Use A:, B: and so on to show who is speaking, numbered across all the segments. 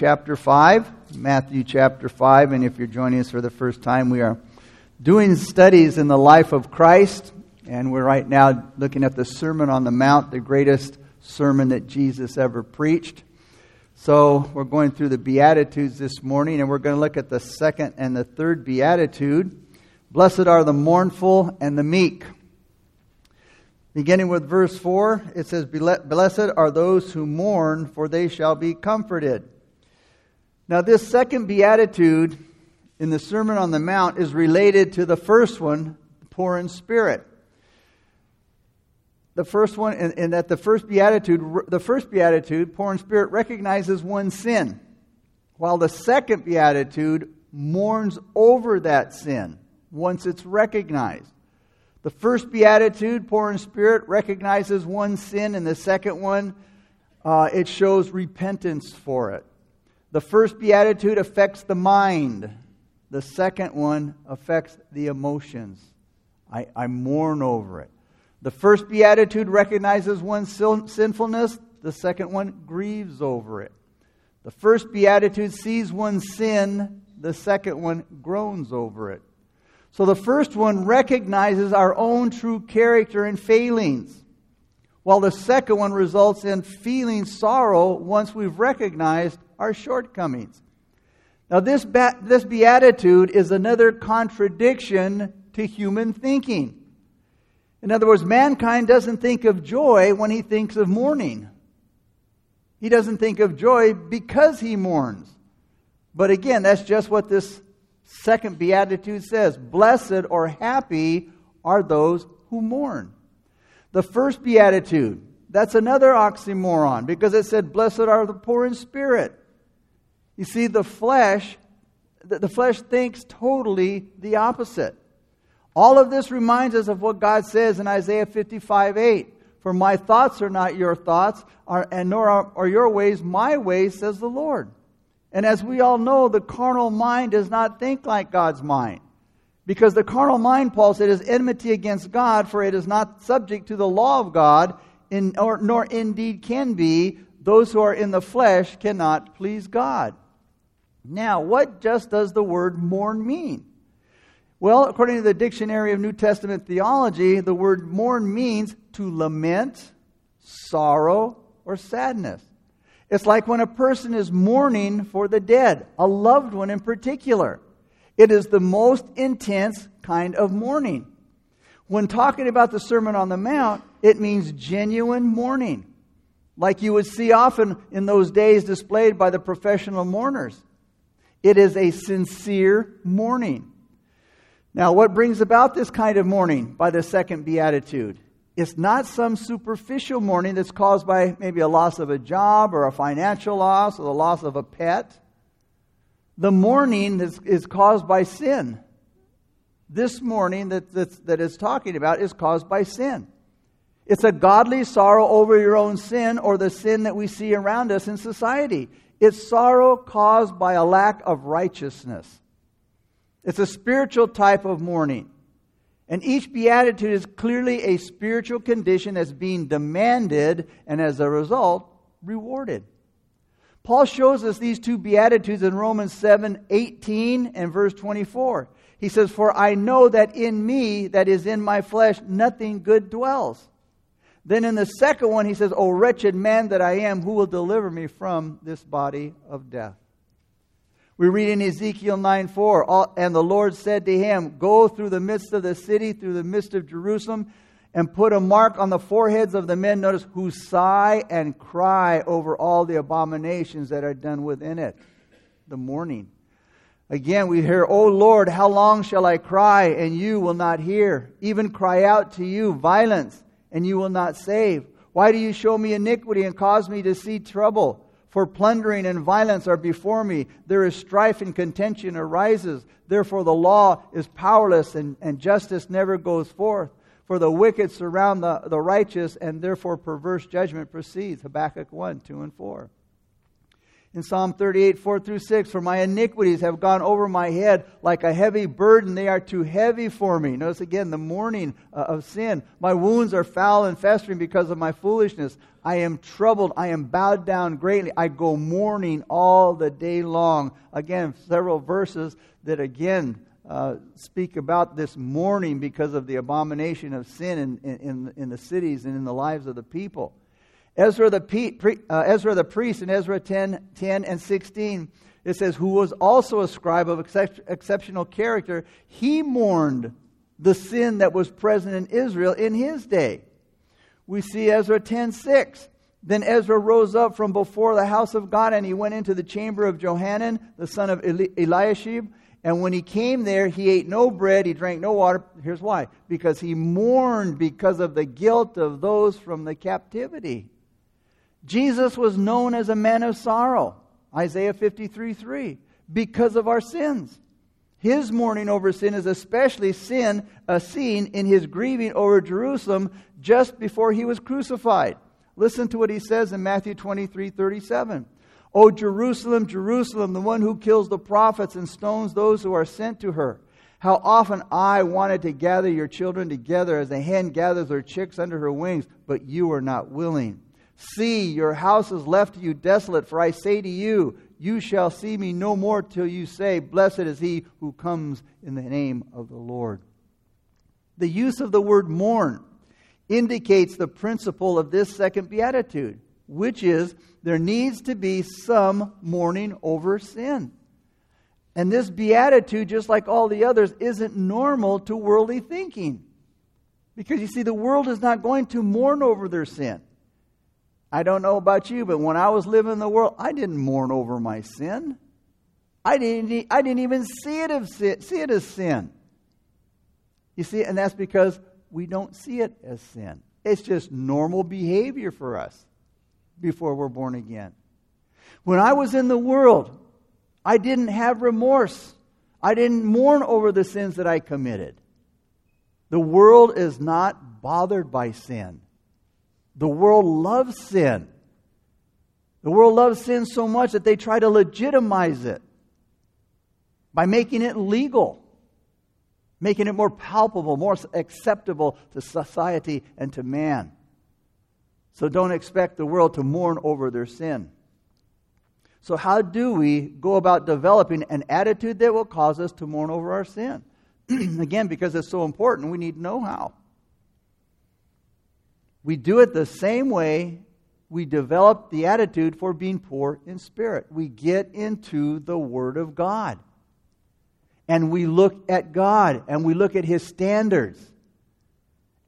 A: chapter 5. Matthew chapter 5. And if you're joining us for the first time, we are doing studies in the life of Christ. And we're right now looking at the Sermon on the Mount, the greatest sermon that Jesus ever preached. So we're going through the Beatitudes this morning, and we're going to look at the second and the third Beatitude. Blessed are the mournful and the meek. Beginning with verse 4, it says, Blessed are those who mourn, for they shall be comforted. Now, this second beatitude in the Sermon on the Mount is related to the first one, poor in spirit. The first one, in, that the first beatitude, the first beatitude, poor in spirit, recognizes one's sin, while the second beatitude mourns over that sin once it's recognized. The first beatitude, poor in spirit, recognizes one sin, and the second one, uh, it shows repentance for it. The first beatitude affects the mind, the second one affects the emotions. I, I mourn over it. The first beatitude recognizes one's sinfulness, the second one grieves over it. The first beatitude sees one's sin, the second one groans over it. So the first one recognizes our own true character and failings, while the second one results in feeling sorrow once we've recognized our shortcomings. Now, this, this beatitude is another contradiction to human thinking. In other words, mankind doesn't think of joy when he thinks of mourning. He doesn't think of joy because he mourns. But again, that's just what this second beatitude says Blessed or happy are those who mourn. The first beatitude, that's another oxymoron because it said, Blessed are the poor in spirit. You see, the flesh, the flesh thinks totally the opposite. All of this reminds us of what God says in Isaiah 55 8. For my thoughts are not your thoughts, and nor are your ways my ways, says the Lord. And as we all know, the carnal mind does not think like God's mind. Because the carnal mind, Paul said, is enmity against God, for it is not subject to the law of God, in, or, nor indeed can be. Those who are in the flesh cannot please God. Now, what just does the word mourn mean? Well, according to the Dictionary of New Testament Theology, the word mourn means to lament, sorrow, or sadness. It's like when a person is mourning for the dead, a loved one in particular. It is the most intense kind of mourning. When talking about the Sermon on the Mount, it means genuine mourning, like you would see often in those days displayed by the professional mourners. It is a sincere mourning. Now, what brings about this kind of mourning by the second beatitude? It's not some superficial mourning that's caused by maybe a loss of a job or a financial loss or the loss of a pet. The mourning is, is caused by sin. This mourning that, that's, that is talking about is caused by sin. It's a godly sorrow over your own sin or the sin that we see around us in society. It's sorrow caused by a lack of righteousness. It's a spiritual type of mourning. And each beatitude is clearly a spiritual condition that's being demanded and as a result, rewarded. Paul shows us these two beatitudes in Romans 7 18 and verse 24. He says, For I know that in me, that is in my flesh, nothing good dwells. Then in the second one, he says, O wretched man that I am, who will deliver me from this body of death? We read in Ezekiel 9 4, and the Lord said to him, Go through the midst of the city, through the midst of Jerusalem, and put a mark on the foreheads of the men, notice, who sigh and cry over all the abominations that are done within it. The mourning. Again, we hear, O Lord, how long shall I cry, and you will not hear? Even cry out to you violence, and you will not save. Why do you show me iniquity and cause me to see trouble? For plundering and violence are before me. There is strife and contention arises. Therefore, the law is powerless and, and justice never goes forth. For the wicked surround the, the righteous, and therefore perverse judgment proceeds. Habakkuk 1, 2, and 4. In Psalm 38, 4 through 6, for my iniquities have gone over my head like a heavy burden. They are too heavy for me. Notice again the mourning uh, of sin. My wounds are foul and festering because of my foolishness. I am troubled. I am bowed down greatly. I go mourning all the day long. Again, several verses that again uh, speak about this mourning because of the abomination of sin in, in, in the cities and in the lives of the people. Ezra the, pre, uh, Ezra the priest in Ezra 10, 10 and 16, it says, who was also a scribe of excep- exceptional character, he mourned the sin that was present in Israel in his day. We see Ezra 10 6. Then Ezra rose up from before the house of God, and he went into the chamber of Johanan, the son of Eli- Eliashib. And when he came there, he ate no bread, he drank no water. Here's why because he mourned because of the guilt of those from the captivity. Jesus was known as a man of sorrow, Isaiah 53 3, because of our sins. His mourning over sin is especially sin uh, seen in his grieving over Jerusalem just before he was crucified. Listen to what he says in Matthew 23 37. O Jerusalem, Jerusalem, the one who kills the prophets and stones those who are sent to her. How often I wanted to gather your children together as a hen gathers her chicks under her wings, but you are not willing. See, your house is left to you desolate, for I say to you, you shall see me no more till you say, Blessed is he who comes in the name of the Lord. The use of the word mourn indicates the principle of this second beatitude, which is there needs to be some mourning over sin. And this beatitude, just like all the others, isn't normal to worldly thinking. Because you see, the world is not going to mourn over their sin. I don't know about you, but when I was living in the world, I didn't mourn over my sin. I didn't, I didn't even see it, as, see it as sin. You see, and that's because we don't see it as sin. It's just normal behavior for us before we're born again. When I was in the world, I didn't have remorse. I didn't mourn over the sins that I committed. The world is not bothered by sin. The world loves sin. The world loves sin so much that they try to legitimize it by making it legal, making it more palpable, more acceptable to society and to man. So don't expect the world to mourn over their sin. So, how do we go about developing an attitude that will cause us to mourn over our sin? Again, because it's so important, we need know how. We do it the same way we develop the attitude for being poor in spirit. We get into the Word of God. And we look at God and we look at His standards.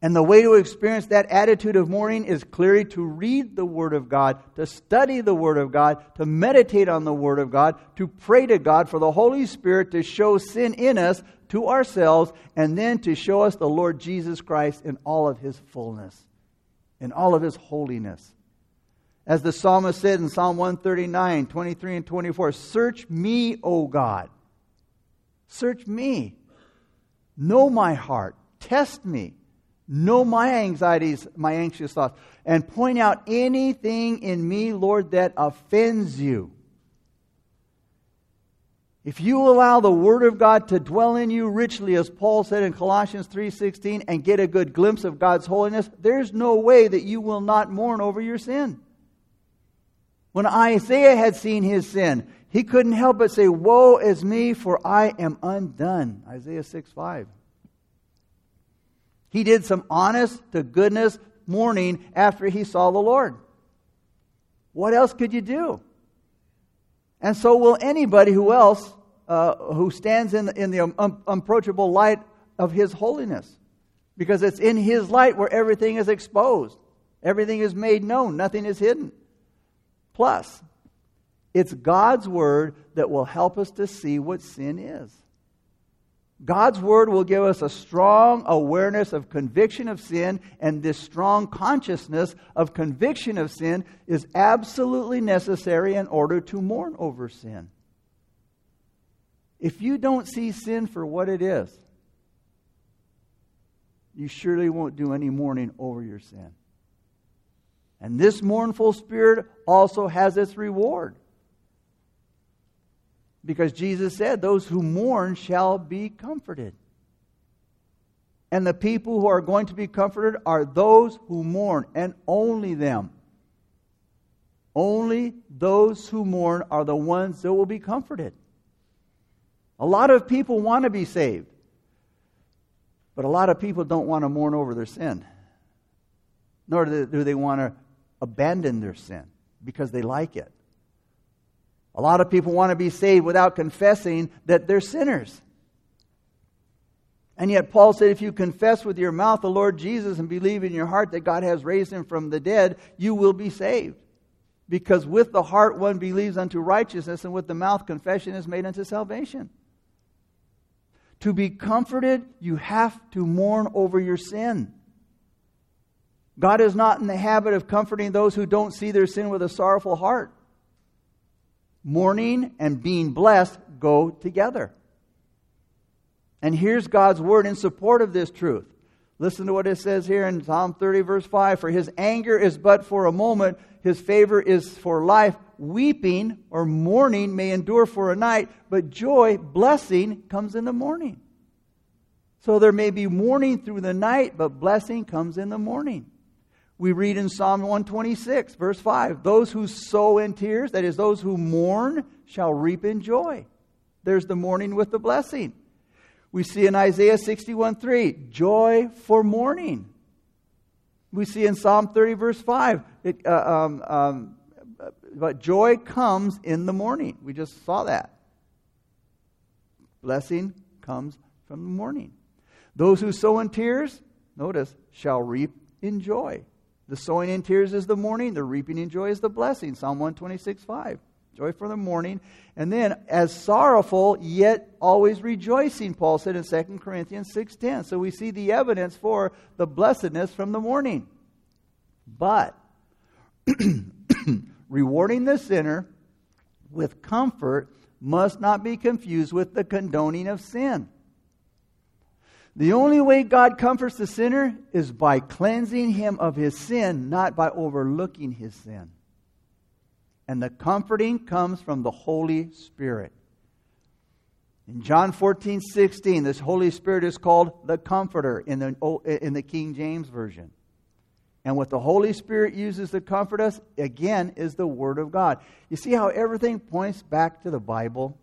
A: And the way to experience that attitude of mourning is clearly to read the Word of God, to study the Word of God, to meditate on the Word of God, to pray to God for the Holy Spirit to show sin in us to ourselves, and then to show us the Lord Jesus Christ in all of His fullness in all of his holiness. As the psalmist said in Psalm 139, 23 and 24, Search me, O God. Search me. Know my heart. Test me. Know my anxieties, my anxious thoughts. And point out anything in me, Lord, that offends you. If you allow the word of God to dwell in you richly as Paul said in Colossians 3:16 and get a good glimpse of God's holiness, there's no way that you will not mourn over your sin. When Isaiah had seen his sin, he couldn't help but say, "Woe is me, for I am undone." Isaiah 6:5. He did some honest to goodness mourning after he saw the Lord. What else could you do? And so will anybody who else uh, who stands in in the un- unapproachable light of His holiness. Because it's in His light where everything is exposed, everything is made known, nothing is hidden. Plus, it's God's Word that will help us to see what sin is. God's Word will give us a strong awareness of conviction of sin, and this strong consciousness of conviction of sin is absolutely necessary in order to mourn over sin. If you don't see sin for what it is, you surely won't do any mourning over your sin. And this mournful spirit also has its reward. Because Jesus said, Those who mourn shall be comforted. And the people who are going to be comforted are those who mourn, and only them. Only those who mourn are the ones that will be comforted. A lot of people want to be saved, but a lot of people don't want to mourn over their sin, nor do they want to abandon their sin because they like it. A lot of people want to be saved without confessing that they're sinners. And yet, Paul said, if you confess with your mouth the Lord Jesus and believe in your heart that God has raised him from the dead, you will be saved. Because with the heart one believes unto righteousness, and with the mouth confession is made unto salvation. To be comforted, you have to mourn over your sin. God is not in the habit of comforting those who don't see their sin with a sorrowful heart. Mourning and being blessed go together. And here's God's word in support of this truth. Listen to what it says here in Psalm 30, verse 5 For his anger is but for a moment, his favor is for life. Weeping or mourning may endure for a night, but joy, blessing, comes in the morning. So there may be mourning through the night, but blessing comes in the morning. We read in Psalm 126, verse 5 Those who sow in tears, that is, those who mourn, shall reap in joy. There's the mourning with the blessing. We see in Isaiah 61 3, joy for mourning. We see in Psalm 30, verse 5, it, uh, um, um, but joy comes in the morning. We just saw that. Blessing comes from the morning. Those who sow in tears, notice, shall reap in joy. The sowing in tears is the mourning, the reaping in joy is the blessing. Psalm 126, 5 joy for the morning. And then, as sorrowful, yet always rejoicing, Paul said in 2 Corinthians 6.10. So we see the evidence for the blessedness from the morning. But, rewarding the sinner with comfort must not be confused with the condoning of sin. The only way God comforts the sinner is by cleansing him of his sin, not by overlooking his sin and the comforting comes from the Holy Spirit. In John 14, 16, this Holy Spirit is called the Comforter in the, in the King James Version. And what the Holy Spirit uses to comfort us, again, is the Word of God. You see how everything points back to the Bible?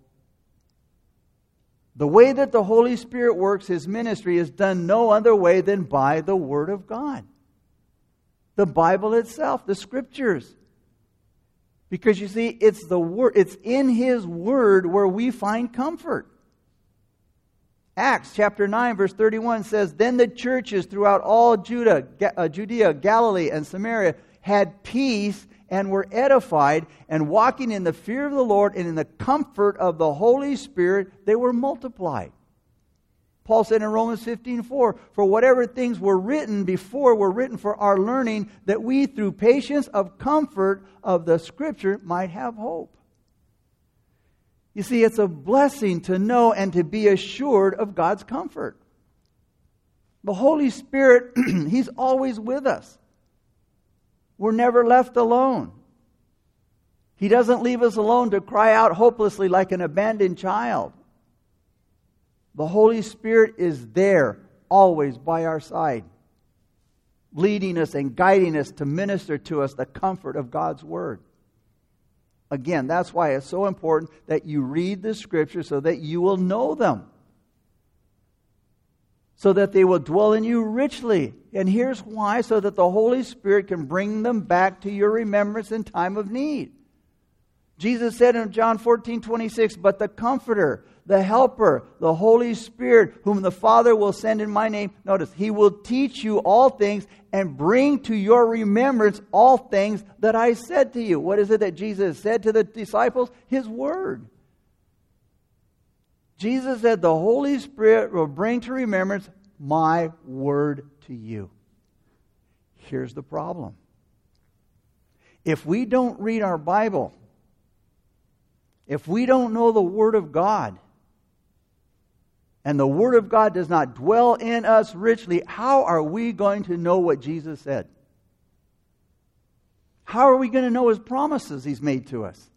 A: The way that the Holy Spirit works his ministry is done no other way than by the Word of God. The Bible itself, the Scriptures. Because you see, it's the word, it's in his word where we find comfort. Acts chapter 9 verse 31 says, "Then the churches throughout all Judah, uh, Judea, Galilee and Samaria had peace and were edified, and walking in the fear of the Lord and in the comfort of the Holy Spirit, they were multiplied." Paul said in Romans 15 4, For whatever things were written before were written for our learning, that we through patience of comfort of the Scripture might have hope. You see, it's a blessing to know and to be assured of God's comfort. The Holy Spirit, He's always with us. We're never left alone. He doesn't leave us alone to cry out hopelessly like an abandoned child. The Holy Spirit is there, always by our side, leading us and guiding us to minister to us the comfort of God's Word. Again, that's why it's so important that you read the Scripture so that you will know them, so that they will dwell in you richly. And here's why so that the Holy Spirit can bring them back to your remembrance in time of need. Jesus said in John 14, 26, But the Comforter, the Helper, the Holy Spirit, whom the Father will send in my name, notice, He will teach you all things and bring to your remembrance all things that I said to you. What is it that Jesus said to the disciples? His Word. Jesus said, The Holy Spirit will bring to remembrance my Word to you. Here's the problem. If we don't read our Bible, if we don't know the Word of God, and the Word of God does not dwell in us richly, how are we going to know what Jesus said? How are we going to know His promises He's made to us?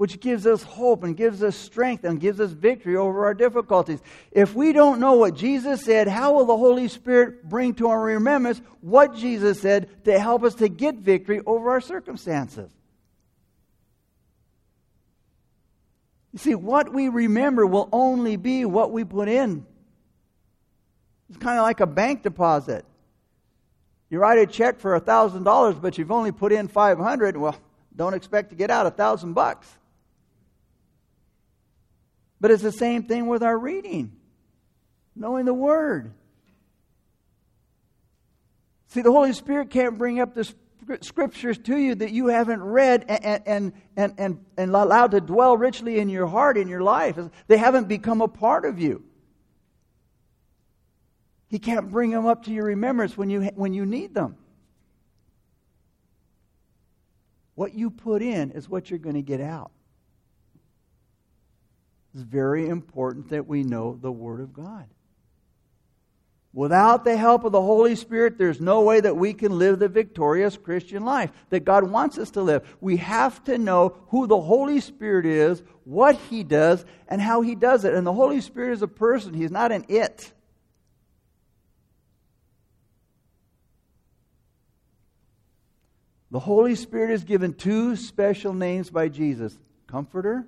A: Which gives us hope and gives us strength and gives us victory over our difficulties. If we don't know what Jesus said, how will the Holy Spirit bring to our remembrance what Jesus said to help us to get victory over our circumstances? You see, what we remember will only be what we put in. It's kind of like a bank deposit. You write a check for $1,000, but you've only put in 500 well, don't expect to get out a 1000 bucks. But it's the same thing with our reading, knowing the Word. See, the Holy Spirit can't bring up the scriptures to you that you haven't read and, and, and, and, and allowed to dwell richly in your heart, in your life. They haven't become a part of you. He can't bring them up to your remembrance when you, when you need them. What you put in is what you're going to get out. It's very important that we know the Word of God. Without the help of the Holy Spirit, there's no way that we can live the victorious Christian life that God wants us to live. We have to know who the Holy Spirit is, what He does, and how He does it. And the Holy Spirit is a person, He's not an it. The Holy Spirit is given two special names by Jesus Comforter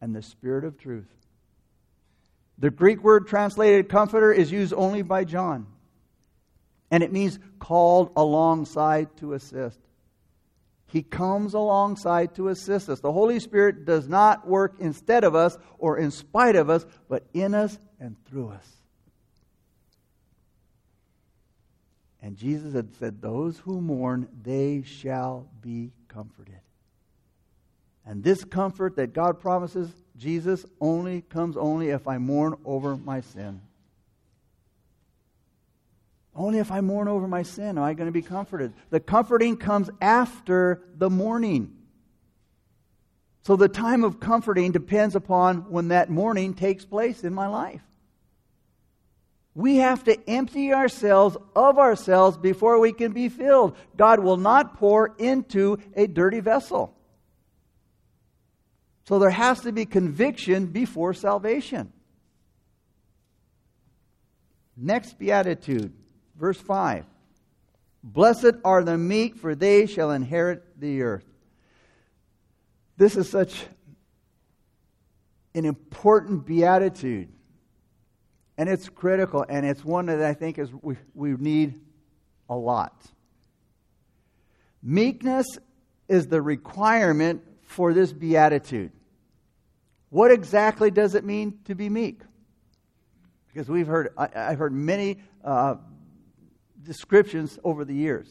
A: and the Spirit of truth. The Greek word translated comforter is used only by John. And it means called alongside to assist. He comes alongside to assist us. The Holy Spirit does not work instead of us or in spite of us, but in us and through us. And Jesus had said, Those who mourn, they shall be comforted. And this comfort that God promises Jesus only comes only if I mourn over my sin. Only if I mourn over my sin am I going to be comforted. The comforting comes after the mourning. So the time of comforting depends upon when that mourning takes place in my life. We have to empty ourselves of ourselves before we can be filled. God will not pour into a dirty vessel. So there has to be conviction before salvation. Next beatitude, verse 5. Blessed are the meek, for they shall inherit the earth. This is such an important beatitude. And it's critical, and it's one that I think is we, we need a lot. Meekness is the requirement for this beatitude. What exactly does it mean to be meek? Because we've heard, I, have heard many uh, descriptions over the years.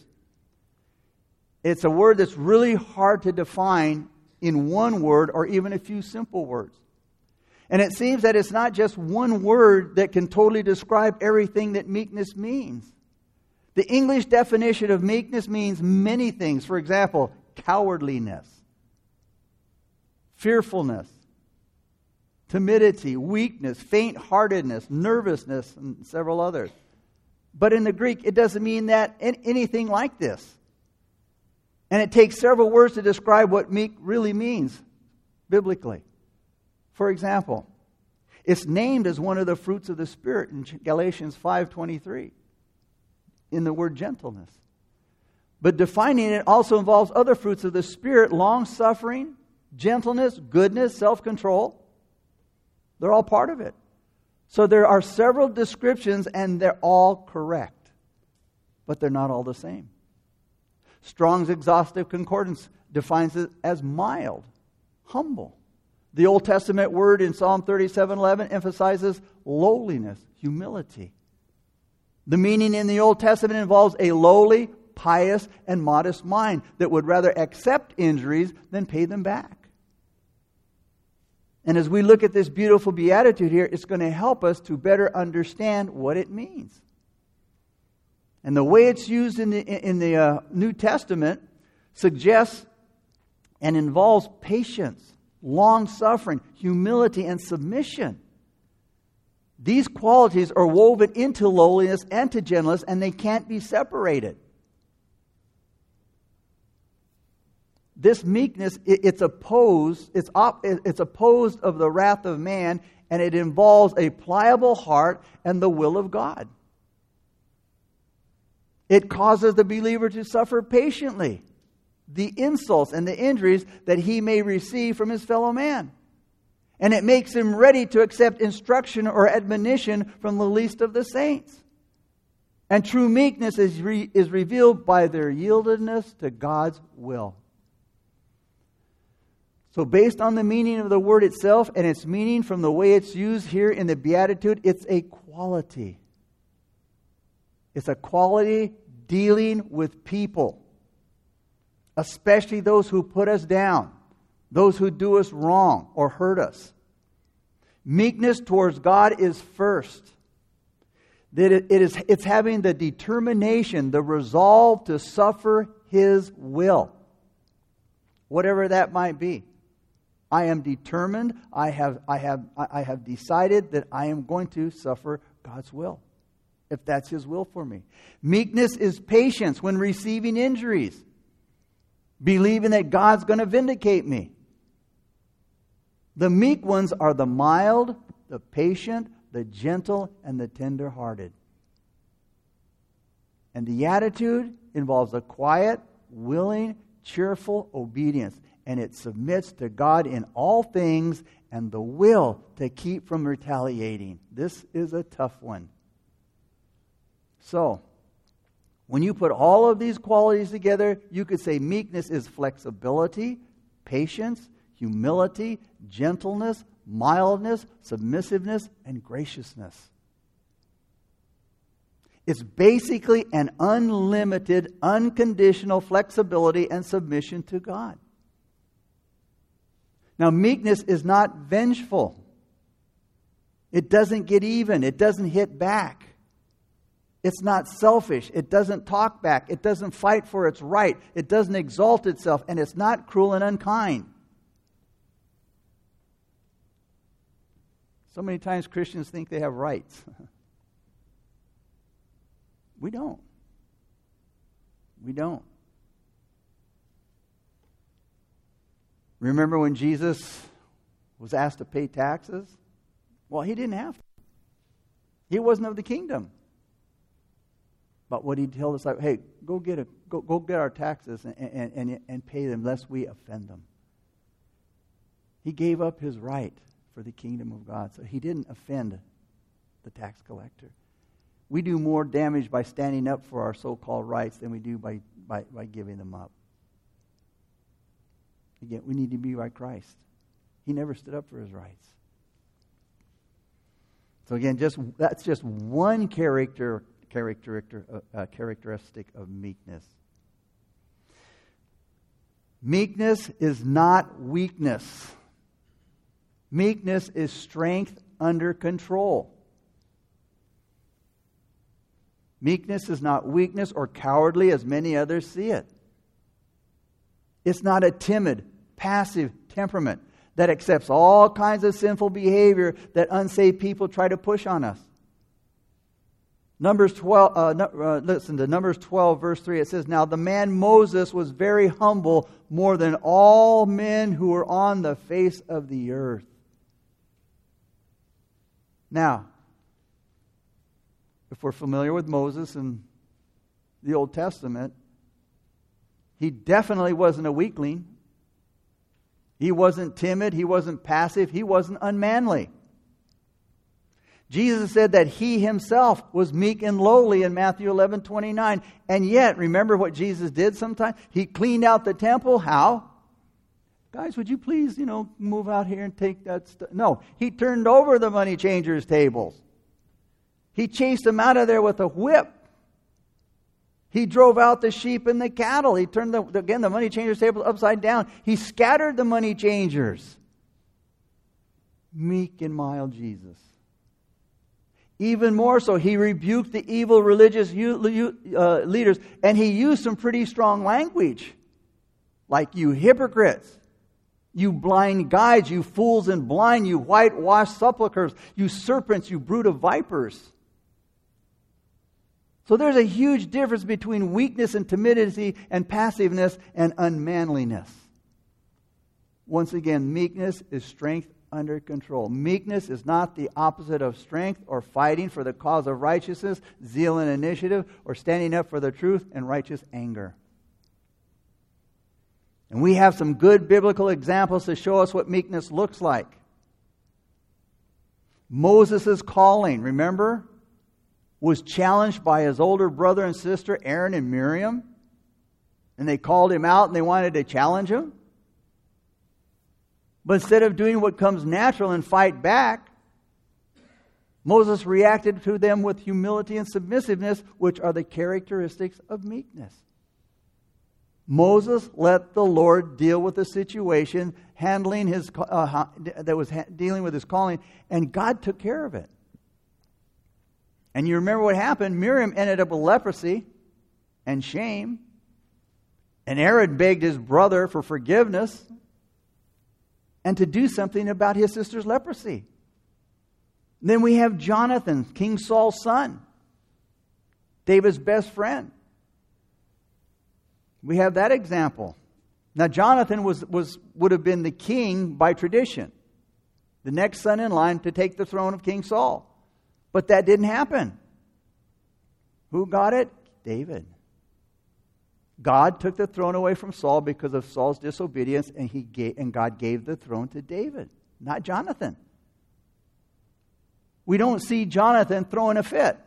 A: It's a word that's really hard to define in one word or even a few simple words. And it seems that it's not just one word that can totally describe everything that meekness means. The English definition of meekness means many things. For example, cowardliness, fearfulness, timidity, weakness, faint heartedness, nervousness, and several others. But in the Greek, it doesn't mean that anything like this. And it takes several words to describe what meek really means biblically. For example, it's named as one of the fruits of the spirit in Galatians 5:23 in the word gentleness. But defining it also involves other fruits of the spirit, long-suffering, gentleness, goodness, self-control. They're all part of it. So there are several descriptions, and they're all correct, but they're not all the same. Strong's exhaustive concordance defines it as mild, humble. The Old Testament word in Psalm 37:11 emphasizes lowliness, humility. The meaning in the Old Testament involves a lowly, pious, and modest mind that would rather accept injuries than pay them back. And as we look at this beautiful beatitude here, it's going to help us to better understand what it means. And the way it's used in the, in the uh, New Testament suggests and involves patience, long suffering, humility, and submission. These qualities are woven into lowliness and to gentleness, and they can't be separated. This meekness, it, it's opposed, it's, op, it's opposed of the wrath of man, and it involves a pliable heart and the will of God. It causes the believer to suffer patiently the insults and the injuries that he may receive from his fellow man. And it makes him ready to accept instruction or admonition from the least of the saints. And true meekness is, re- is revealed by their yieldedness to God's will. So, based on the meaning of the word itself and its meaning from the way it's used here in the Beatitude, it's a quality. It's a quality dealing with people, especially those who put us down, those who do us wrong or hurt us. Meekness towards God is first. That it, is, it's having the determination, the resolve to suffer His will, whatever that might be. I am determined, I have, I, have, I have decided that I am going to suffer God's will, if that's His will for me. Meekness is patience when receiving injuries, believing that God's going to vindicate me. The meek ones are the mild, the patient, the gentle, and the tender hearted. And the attitude involves a quiet, willing, cheerful obedience and it submits to God in all things and the will to keep from retaliating. This is a tough one. So, when you put all of these qualities together, you could say meekness is flexibility, patience, humility, gentleness, mildness, submissiveness, and graciousness. It's basically an unlimited, unconditional flexibility and submission to God. Now, meekness is not vengeful. It doesn't get even. It doesn't hit back. It's not selfish. It doesn't talk back. It doesn't fight for its right. It doesn't exalt itself. And it's not cruel and unkind. So many times Christians think they have rights. we don't. We don't. Remember when Jesus was asked to pay taxes? Well, he didn't have to. He wasn't of the kingdom. But what he told us, like, hey, go get, a, go, go get our taxes and, and, and, and pay them lest we offend them. He gave up his right for the kingdom of God, so he didn't offend the tax collector. We do more damage by standing up for our so called rights than we do by, by, by giving them up. Again, we need to be like Christ. He never stood up for his rights. So again, just that's just one character, character uh, characteristic of meekness. Meekness is not weakness. Meekness is strength under control. Meekness is not weakness or cowardly as many others see it. It's not a timid, passive temperament that accepts all kinds of sinful behavior that unsaved people try to push on us. Numbers 12, uh, uh, listen to Numbers 12, verse 3. It says, Now the man Moses was very humble, more than all men who were on the face of the earth. Now, if we're familiar with Moses and the Old Testament, he definitely wasn't a weakling. He wasn't timid. He wasn't passive. He wasn't unmanly. Jesus said that he himself was meek and lowly in Matthew 11 29. And yet, remember what Jesus did sometimes? He cleaned out the temple. How? Guys, would you please, you know, move out here and take that stuff? No, he turned over the money changers' tables. He chased them out of there with a whip. He drove out the sheep and the cattle. He turned, the, again, the money changers' table upside down. He scattered the money changers. Meek and mild Jesus. Even more so, he rebuked the evil religious uh, leaders, and he used some pretty strong language. Like, you hypocrites, you blind guides, you fools and blind, you whitewashed sepulchres, you serpents, you brood of vipers. So there's a huge difference between weakness and timidity and passiveness and unmanliness. Once again, meekness is strength under control. Meekness is not the opposite of strength or fighting for the cause of righteousness, zeal and initiative, or standing up for the truth and righteous anger. And we have some good biblical examples to show us what meekness looks like. Moses' calling, remember, was challenged by his older brother and sister, Aaron and Miriam. And they called him out and they wanted to challenge him. But instead of doing what comes natural and fight back, Moses reacted to them with humility and submissiveness, which are the characteristics of meekness. Moses let the Lord deal with the situation, handling his uh, that was ha- dealing with his calling, and God took care of it. And you remember what happened? Miriam ended up with leprosy and shame, and Aaron begged his brother for forgiveness, and to do something about his sister's leprosy. then we have Jonathan, King Saul's son, David's best friend. We have that example. Now, Jonathan was, was, would have been the king by tradition, the next son in line to take the throne of King Saul. But that didn't happen. Who got it? David. God took the throne away from Saul because of Saul's disobedience, and, he gave, and God gave the throne to David, not Jonathan. We don't see Jonathan throwing a fit.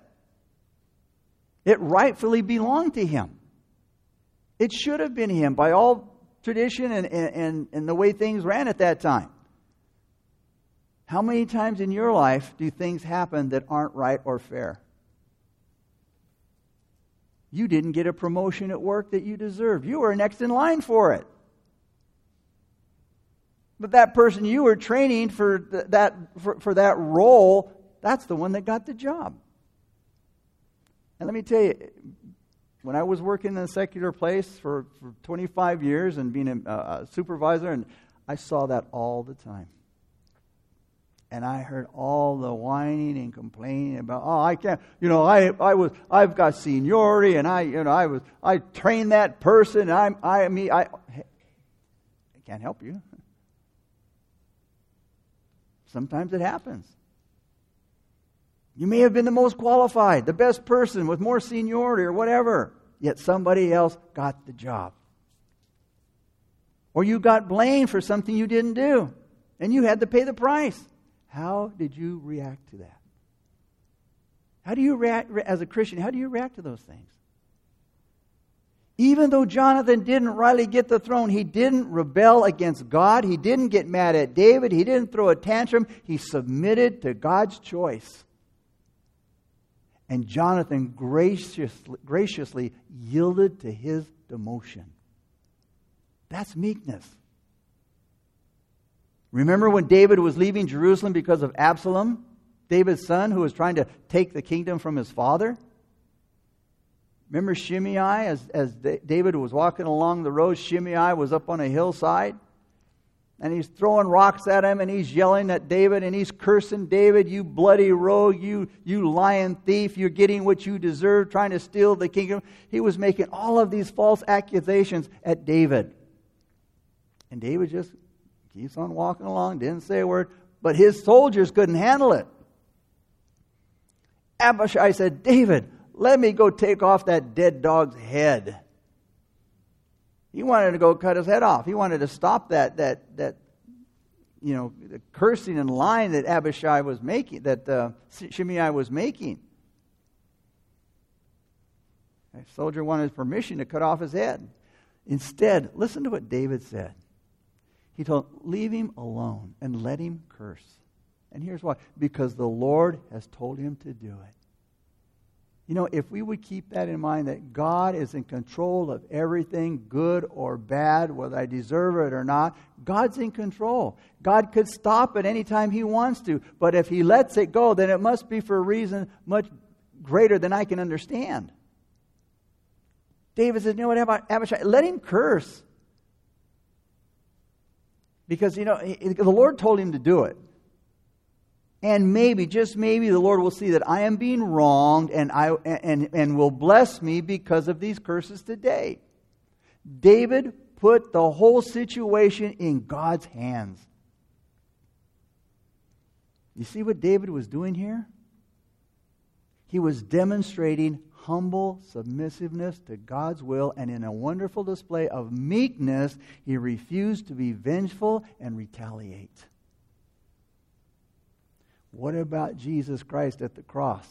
A: It rightfully belonged to him. It should have been him by all tradition and, and, and the way things ran at that time. How many times in your life do things happen that aren't right or fair? You didn't get a promotion at work that you deserved. You were next in line for it. But that person you were training for th- that, for, for that role, that's the one that got the job. And let me tell you, when I was working in a secular place for, for 25 years and being a, a supervisor, and I saw that all the time and I heard all the whining and complaining about, oh, I can't, you know, I, I was, I've got seniority, and I, you know, I was, I trained that person. I'm, I, me, I, I can't help you. Sometimes it happens. You may have been the most qualified, the best person with more seniority or whatever, yet somebody else got the job. Or you got blamed for something you didn't do, and you had to pay the price. How did you react to that? How do you react as a Christian? How do you react to those things? Even though Jonathan didn't rightly get the throne, he didn't rebel against God. He didn't get mad at David. He didn't throw a tantrum. He submitted to God's choice. And Jonathan graciously, graciously yielded to his demotion. That's meekness. Remember when David was leaving Jerusalem because of Absalom, David's son, who was trying to take the kingdom from his father? Remember Shimei, as, as David was walking along the road, Shimei was up on a hillside and he's throwing rocks at him and he's yelling at David and he's cursing David, you bloody rogue, you, you lying thief, you're getting what you deserve, trying to steal the kingdom. He was making all of these false accusations at David. And David just keeps on walking along, didn't say a word, but his soldiers couldn't handle it. Abishai said, David, let me go take off that dead dog's head. He wanted to go cut his head off. He wanted to stop that, that, that you know, the cursing and lying that Abishai was making, that uh, Shimei was making. A soldier wanted permission to cut off his head. Instead, listen to what David said. He told leave him alone and let him curse. And here's why because the Lord has told him to do it. You know, if we would keep that in mind that God is in control of everything, good or bad, whether I deserve it or not, God's in control. God could stop it anytime He wants to, but if He lets it go, then it must be for a reason much greater than I can understand. David says, You know what, Abishai? Let him curse. Because, you know, the Lord told him to do it. And maybe, just maybe, the Lord will see that I am being wronged and, I, and, and will bless me because of these curses today. David put the whole situation in God's hands. You see what David was doing here? He was demonstrating humble submissiveness to God's will, and in a wonderful display of meekness, he refused to be vengeful and retaliate. What about Jesus Christ at the cross?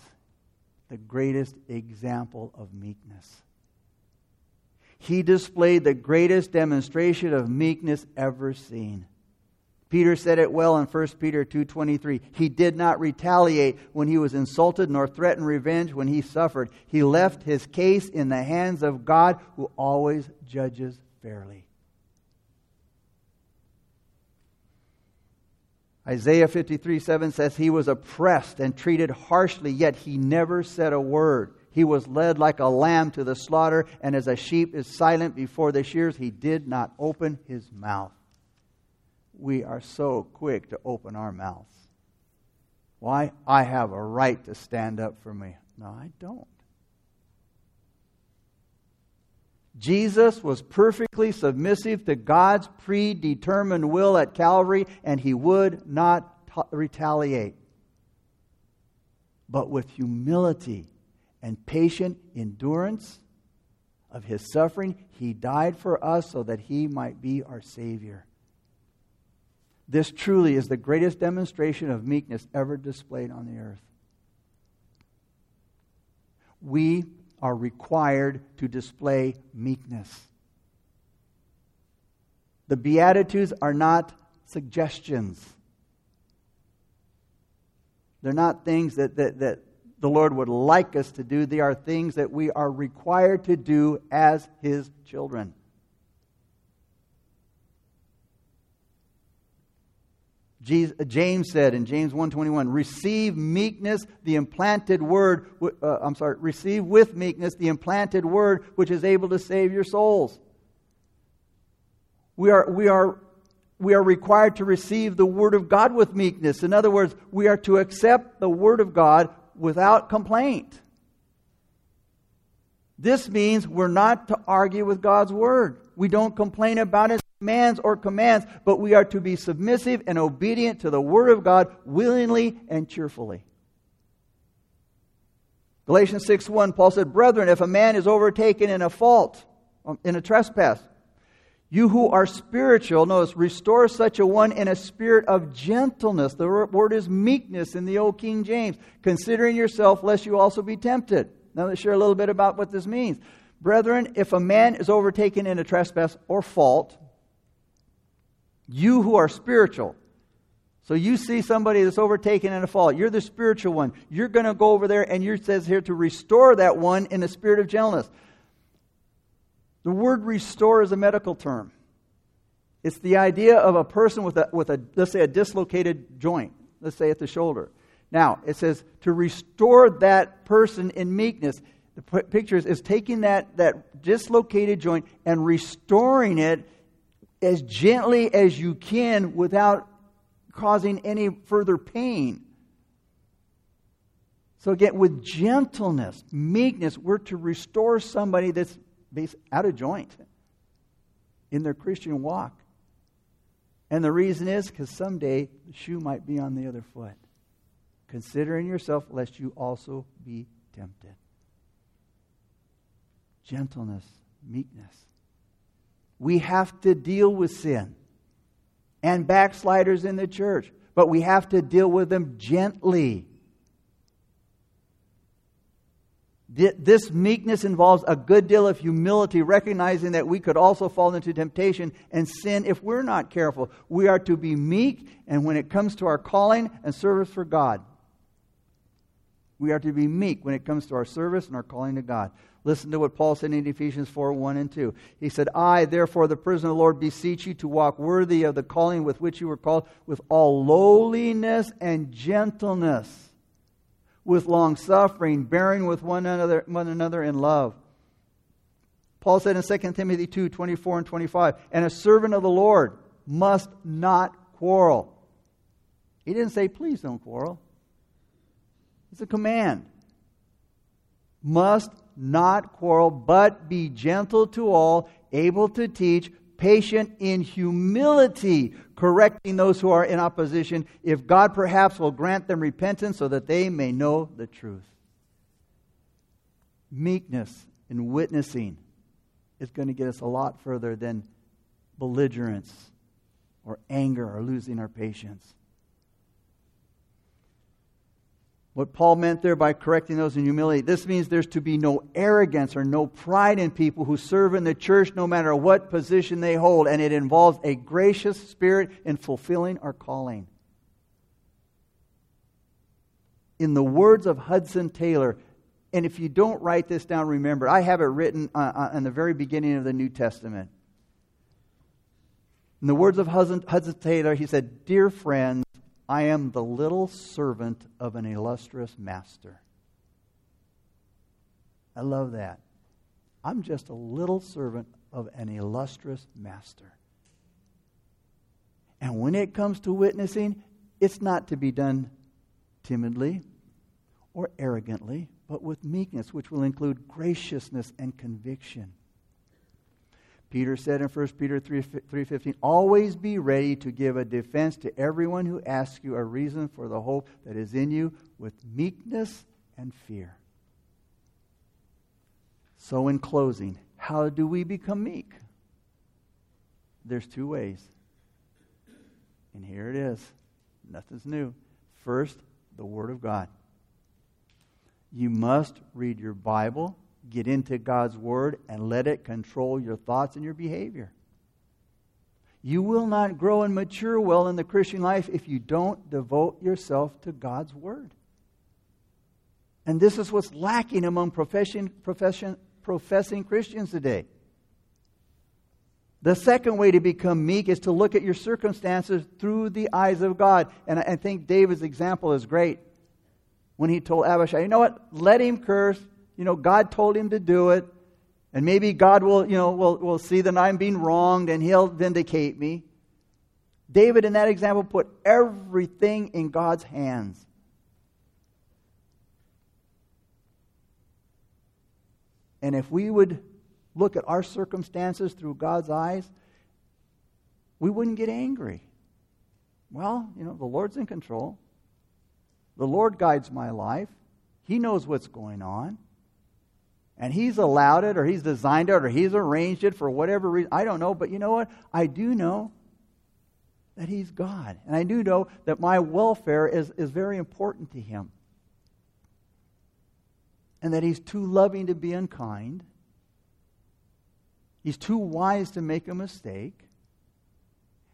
A: The greatest example of meekness. He displayed the greatest demonstration of meekness ever seen. Peter said it well in 1 Peter 2:23. He did not retaliate when he was insulted nor threaten revenge when he suffered. He left his case in the hands of God who always judges fairly. Isaiah 53 7 says, He was oppressed and treated harshly, yet he never said a word. He was led like a lamb to the slaughter, and as a sheep is silent before the shears, he did not open his mouth we are so quick to open our mouths. Why? I have a right to stand up for me. No, I don't. Jesus was perfectly submissive to God's predetermined will at Calvary, and he would not t- retaliate. But with humility and patient endurance of his suffering, he died for us so that he might be our Savior. This truly is the greatest demonstration of meekness ever displayed on the earth. We are required to display meekness. The Beatitudes are not suggestions. They're not things that, that, that the Lord would like us to do. They are things that we are required to do as His children. James said in James 1:21, "Receive meekness, the implanted word. Uh, I'm sorry, receive with meekness the implanted word, which is able to save your souls." We are we are we are required to receive the word of God with meekness. In other words, we are to accept the word of God without complaint. This means we're not to argue with God's word. We don't complain about it commands or commands, but we are to be submissive and obedient to the Word of God willingly and cheerfully. Galatians 6 1, Paul said, Brethren, if a man is overtaken in a fault, um, in a trespass, you who are spiritual, notice, restore such a one in a spirit of gentleness. The word is meekness in the Old King James, considering yourself, lest you also be tempted. Now let's share a little bit about what this means. Brethren, if a man is overtaken in a trespass or fault, you who are spiritual. So you see somebody that's overtaken in a fault. You're the spiritual one. You're going to go over there and you says here to restore that one in a spirit of gentleness. The word restore is a medical term. It's the idea of a person with a, with a let's say a dislocated joint, let's say at the shoulder. Now, it says to restore that person in meekness. The picture is, is taking that, that dislocated joint and restoring it as gently as you can without causing any further pain. So, again, with gentleness, meekness, we're to restore somebody that's out of joint in their Christian walk. And the reason is because someday the shoe might be on the other foot. Considering yourself, lest you also be tempted. Gentleness, meekness. We have to deal with sin and backsliders in the church, but we have to deal with them gently. This meekness involves a good deal of humility, recognizing that we could also fall into temptation and sin if we're not careful. We are to be meek, and when it comes to our calling and service for God, we are to be meek when it comes to our service and our calling to God. Listen to what Paul said in Ephesians 4 1 and 2. He said, I, therefore, the prisoner of the Lord, beseech you to walk worthy of the calling with which you were called, with all lowliness and gentleness, with long suffering, bearing with one another, one another in love. Paul said in 2 Timothy 2 24 and 25, and a servant of the Lord must not quarrel. He didn't say, please don't quarrel. It's a command. Must not quarrel, but be gentle to all, able to teach, patient in humility, correcting those who are in opposition, if God perhaps will grant them repentance so that they may know the truth. Meekness in witnessing is going to get us a lot further than belligerence or anger or losing our patience. What Paul meant there by correcting those in humility, this means there's to be no arrogance or no pride in people who serve in the church no matter what position they hold, and it involves a gracious spirit in fulfilling our calling. In the words of Hudson Taylor, and if you don't write this down, remember, I have it written uh, uh, in the very beginning of the New Testament. In the words of Hudson, Hudson Taylor, he said, Dear friends, I am the little servant of an illustrious master. I love that. I'm just a little servant of an illustrious master. And when it comes to witnessing, it's not to be done timidly or arrogantly, but with meekness, which will include graciousness and conviction. Peter said in 1 Peter 3, 3.15, Always be ready to give a defense to everyone who asks you a reason for the hope that is in you with meekness and fear. So in closing, how do we become meek? There's two ways. And here it is. Nothing's new. First, the Word of God. You must read your Bible get into God's Word and let it control your thoughts and your behavior. You will not grow and mature well in the Christian life if you don't devote yourself to God's Word. And this is what's lacking among profession, profession, professing Christians today. The second way to become meek is to look at your circumstances through the eyes of God. And I think David's example is great when he told Abishai, you know what? Let him curse you know, God told him to do it. And maybe God will, you know, will, will see that I'm being wronged and he'll vindicate me. David, in that example, put everything in God's hands. And if we would look at our circumstances through God's eyes, we wouldn't get angry. Well, you know, the Lord's in control. The Lord guides my life. He knows what's going on and he's allowed it or he's designed it or he's arranged it for whatever reason. I don't know, but you know what? I do know that he's God. And I do know that my welfare is, is very important to him. And that he's too loving to be unkind. He's too wise to make a mistake.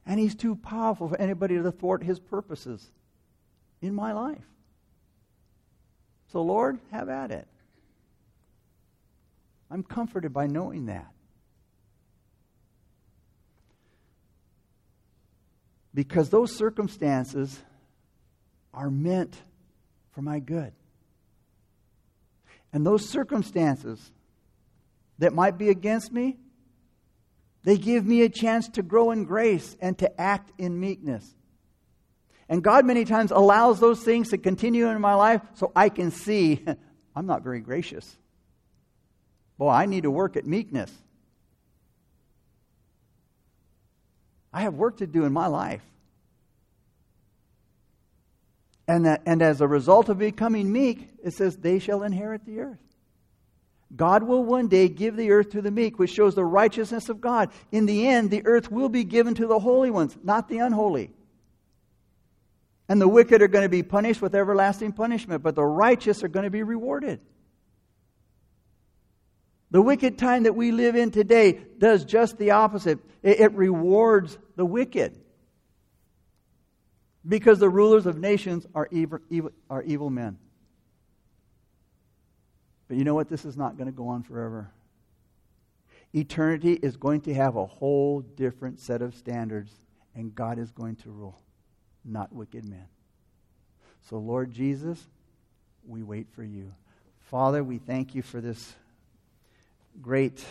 A: And he's too powerful for anybody to thwart his purposes in my life. So, Lord, have at it. I'm comforted by knowing that. Because those circumstances are meant for my good. And those circumstances that might be against me, they give me a chance to grow in grace and to act in meekness. And God many times allows those things to continue in my life so I can see I'm not very gracious. Boy, I need to work at meekness. I have work to do in my life. And, that, and as a result of becoming meek, it says, they shall inherit the earth. God will one day give the earth to the meek, which shows the righteousness of God. In the end, the earth will be given to the holy ones, not the unholy. And the wicked are going to be punished with everlasting punishment, but the righteous are going to be rewarded. The wicked time that we live in today does just the opposite. It, it rewards the wicked. Because the rulers of nations are evil, evil, are evil men. But you know what? This is not going to go on forever. Eternity is going to have a whole different set of standards, and God is going to rule, not wicked men. So, Lord Jesus, we wait for you. Father, we thank you for this great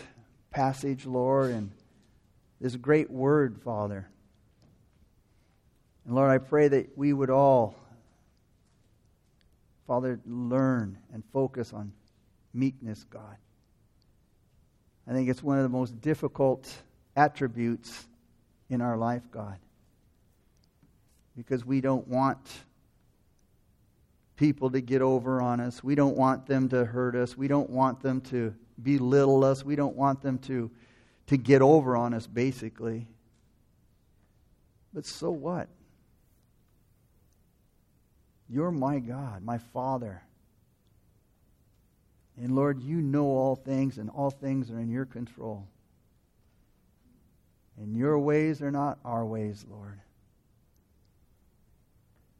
A: passage, Lord, and this great word, Father. And Lord, I pray that we would all, Father, learn and focus on meekness, God. I think it's one of the most difficult attributes in our life, God. Because we don't want people to get over on us. We don't want them to hurt us. We don't want them to belittle us. We don't want them to, to get over on us, basically. But so what? You're my God, my Father. And Lord, you know all things, and all things are in your control. And your ways are not our ways, Lord.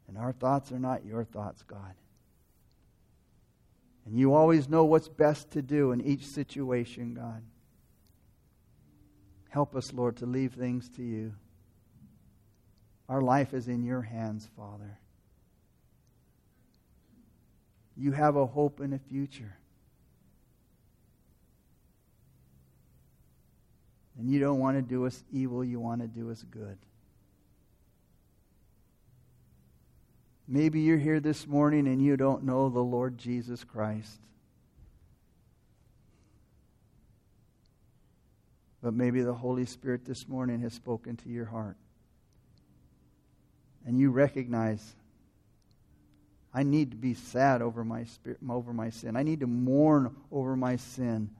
A: And our thoughts are not your thoughts, God. And you always know what's best to do in each situation, God. Help us, Lord, to leave things to you. Our life is in your hands, Father. You have a hope and a future. And you don't want to do us evil, you want to do us good. Maybe you're here this morning and you don't know the Lord Jesus Christ. But maybe the Holy Spirit this morning has spoken to your heart. And you recognize I need to be sad over my spirit, over my sin. I need to mourn over my sin.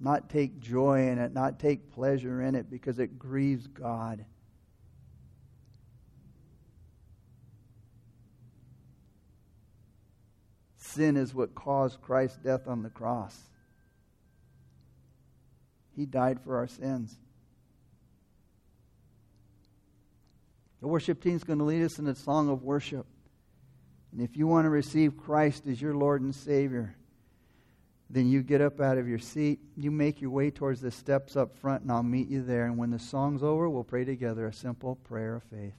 A: Not take joy in it, not take pleasure in it because it grieves God. Sin is what caused Christ's death on the cross. He died for our sins. The worship team is going to lead us in a song of worship. And if you want to receive Christ as your Lord and Savior, then you get up out of your seat, you make your way towards the steps up front, and I'll meet you there. And when the song's over, we'll pray together a simple prayer of faith.